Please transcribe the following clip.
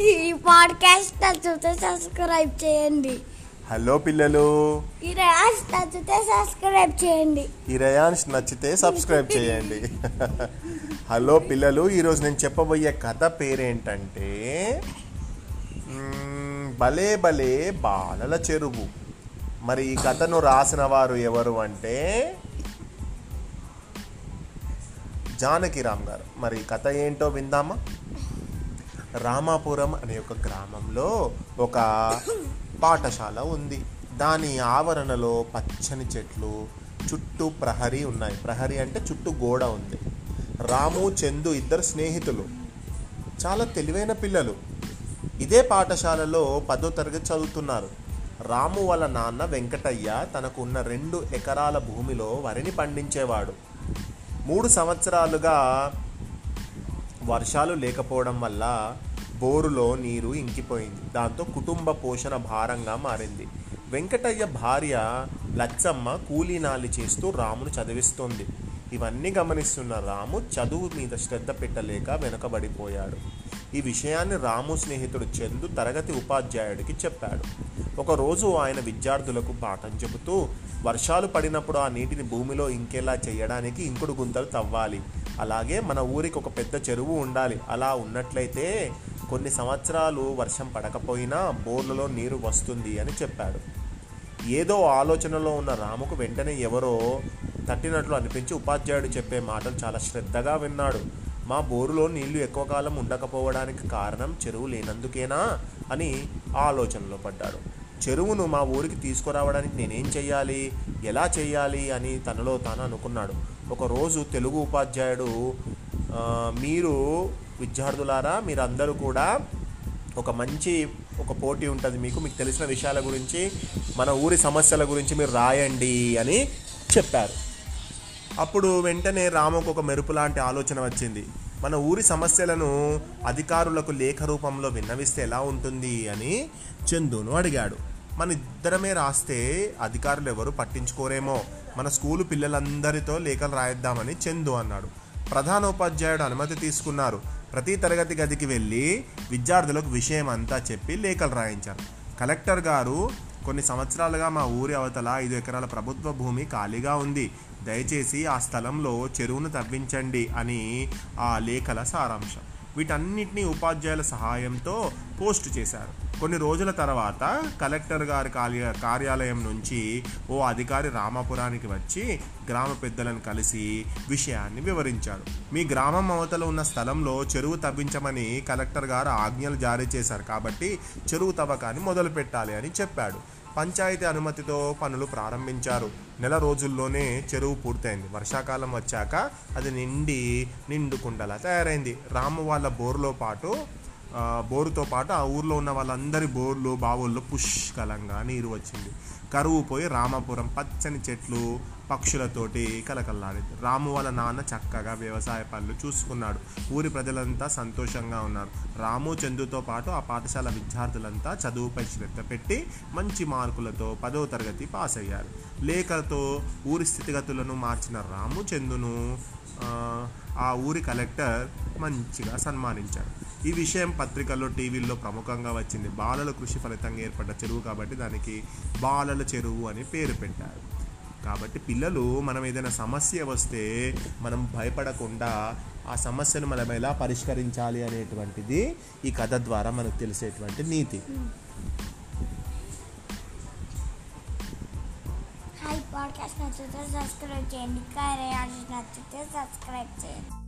ఈ పాడ్కాస్ట్ నచ్చితే సబ్స్క్రైబ్ చేయండి. హలో పిల్లలు. ఈ నచ్చితే సబ్స్క్రైబ్ చేయండి. ఈ రయాన్స్ నచ్చితే సబ్స్క్రైబ్ చేయండి. హలో పిల్లలు ఈరోజు నేను చెప్పబోయే కథ పేరేంటంటే భలే భలే బాలల చెరువు. మరి ఈ కథను రాసిన వారు ఎవరు అంటే జానకిరామ్ గారు. మరి కథ ఏంటో విందామా? రామాపురం అనే ఒక గ్రామంలో ఒక పాఠశాల ఉంది. దాని ఆవరణలో పచ్చని చెట్లు చుట్టూ ప్రహరీ ఉన్నాయి. ప్రహరీ అంటే చుట్టూ గోడ ఉంది. రాము చందు ఇద్దరు స్నేహితులు. చాలా తెలివైన పిల్లలు. ఇదే పాఠశాలలో పదో తరగతి చదువుతున్నారు. రాము వాళ్ళ నాన్న వెంకటయ్య తనకు ఉన్న రెండు ఎకరాల భూమిలో వరిని పండించేవాడు. మూడు సంవత్సరాలుగా వర్షాలు లేకపోవడం వల్ల బోరులో నీరు ఇంకిపోయింది. దాంతో కుటుంబ పోషణ భారంగా మారింది. వెంకటయ్య భార్య లచ్చమ్మ కూలీనాలి చేస్తూ రామును చదివిస్తోంది. ఇవన్నీ గమనిస్తున్న రాము చదువు మీద శ్రద్ధ పెట్టలేక వెనుకబడిపోయాడు. ఈ విషయాన్ని రాము స్నేహితుడు చందు తరగతి ఉపాధ్యాయుడికి చెప్పాడు. ఒకరోజు ఆయన విద్యార్థులకు పాఠం చెబుతూ వర్షాలు పడినప్పుడు ఆ నీటిని భూమిలో ఇంకేలా చేయడానికి ఇంకుడు గుంతలు తవ్వాలి. అలాగే మన ఊరికి ఒక పెద్ద చెరువు ఉండాలి. అలా ఉన్నట్లయితే కొన్ని సంవత్సరాలు వర్షం పడకపోయినా బోర్లలో నీరు వస్తుంది అని చెప్పాడు. ఏదో ఆలోచనలో ఉన్న రాముకు వెంటనే ఎవరో తట్టినట్లు అనిపించి ఉపాధ్యాయుడు చెప్పే మాటలు చాలా శ్రద్ధగా విన్నాడు. మా బోరులో నీళ్ళు ఎక్కువ కాలం ఉండకపోవడానికి కారణం చెరువు లేనందుకేనా అని ఆలోచనలో పడ్డాడు. చెరువును మా ఊరికి తీసుకురావడానికి నేనేం చెయ్యాలి? ఎలా చెయ్యాలి? అని తనలో తాను అనుకున్నాడు. ఒకరోజు తెలుగు ఉపాధ్యాయుడు మీరు విద్యార్థులారా మీరందరూ కూడా ఒక మంచి ఒక పోటీ ఉంటుంది మీకు మీకు తెలిసిన విషయాల గురించి మన ఊరి సమస్యల గురించి మీరు రాయండి అని చెప్పారు. అప్పుడు వెంటనే రాముకు ఒక మెరుపు లాంటి ఆలోచన వచ్చింది. మన ఊరి సమస్యలను అధికారులకు లేఖ రూపంలో విన్నవిస్తే ఎలా ఉంటుంది అని చందును అడిగాడు. మన ఇద్దరమే రాస్తే అధికారులు ఎవరు పట్టించుకోరేమో. మన స్కూలు పిల్లలందరితో లేఖలు రాయిద్దామని చందు అన్నాడు. ప్రధానోపాధ్యాయుడు అనుమతి తీసుకున్నారు. ప్రతి తరగతి గదికి వెళ్ళి విద్యార్థులకు విషయం అంతా చెప్పి లేఖలు రాయించారు. కలెక్టర్ గారు కొన్ని సంవత్సరాలుగా మా ఊరి అవతల ఐదు ఎకరాల ప్రభుత్వ భూమి ఖాళీగా ఉంది. దయచేసి ఆ స్థలంలో చెరువును తవ్వించండి అని ఆ లేఖల సారాంశం. వీటన్నిటినీ ఉపాధ్యాయుల సహాయంతో పోస్ట్ చేశారు. కొన్ని రోజుల తర్వాత కలెక్టర్ గారి కార్య కార్యాలయం నుంచి ఓ అధికారి రామాపురానికి వచ్చి గ్రామ పెద్దలను కలిసి విషయాన్ని వివరించాడు మీ గ్రామం అవతల ఉన్న స్థలంలో చెరువు తవ్వించమని కలెక్టర్ గారు ఆజ్ఞలు జారీ చేశారు కాబట్టి చెరువు తవ్వకాన్ని మొదలు పెట్టాలి అని చెప్పాడు. పంచాయతీ అనుమతితో పనులు ప్రారంభించారు. నెల రోజుల్లోనే చెరువు పూర్తయింది. వర్షాకాలం వచ్చాక అది నిండి నిండుకుండలా తయారైంది. రాము వాళ్ళ బోర్లో పాటు బోరుతో పాటు ఆ ఊర్లో ఉన్న వాళ్ళందరి బోర్లు బావుల్లో పుష్కలంగా నీరు వచ్చింది. కరువు పోయి రామాపురం పచ్చని చెట్లు పక్షులతోటి కలకల్లాడింది రాము వాళ్ళ నాన్న చక్కగా వ్యవసాయ పనులు చూసుకున్నాడు. ఊరి ప్రజలంతా సంతోషంగా ఉన్నారు. రాము చందుతో పాటు ఆ పాఠశాల విద్యార్థులంతా చదువుపై శ్రద్ధ పెట్టి మంచి మార్కులతో పదో తరగతి పాస్ అయ్యారు. లేఖలతో ఊరి స్థితిగతులను మార్చిన రాము చందును ఆ, ఆ ఊరి కలెక్టర్ మంచిగా సన్మానించాడు ఈ విషయం పత్రికల్లో టీవీల్లో ప్రముఖంగా వచ్చింది. బాలల కృషి ఫలితంగా ఏర్పడ్డ చెరువు కాబట్టి దానికి బాలల చెరువు అని పేరు పెట్టారు. కాబట్టి పిల్లలు మనం ఏదైనా సమస్య వస్తే మనం భయపడకుండా ఆ సమస్యను మనం ఎలా పరిష్కరించాలి అనేటువంటిది ఈ కథ ద్వారా మనకు తెలిసేటువంటి నీతి. పాడ్కాస్ట్ నచ్చితే సబ్స్క్రైబ్ చేయండి. ఇంకా నచ్చితే సబ్స్క్రైబ్ చేయండి.